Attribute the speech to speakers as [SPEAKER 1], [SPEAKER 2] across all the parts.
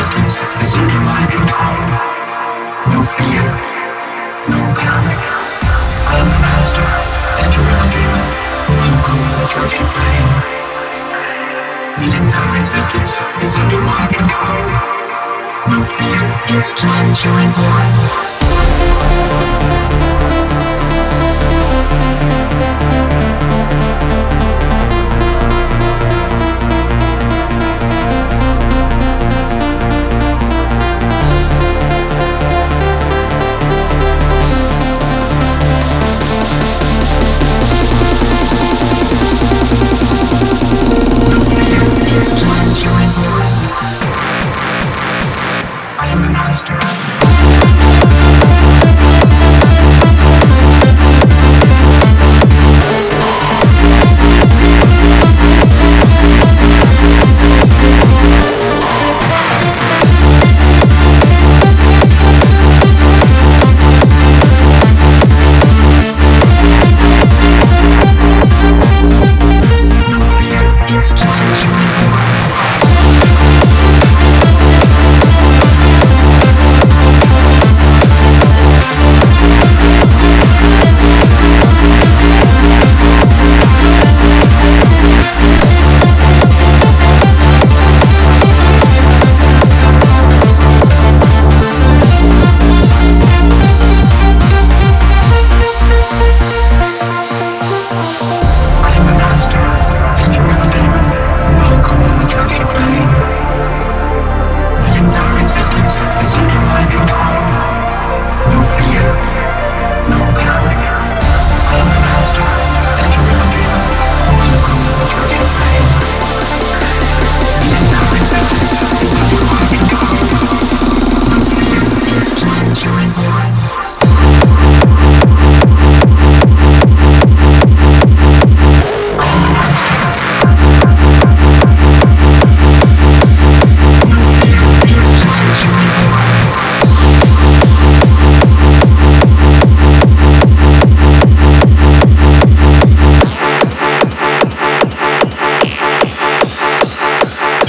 [SPEAKER 1] existence is under my control. No fear, no panic. I am the master, and you are a demon. One group the Church of Pain. The entire existence is under my control. No fear, it's time to reborn. monsters.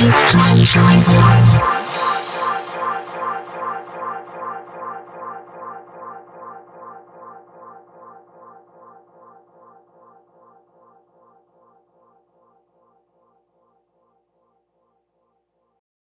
[SPEAKER 1] It's time to.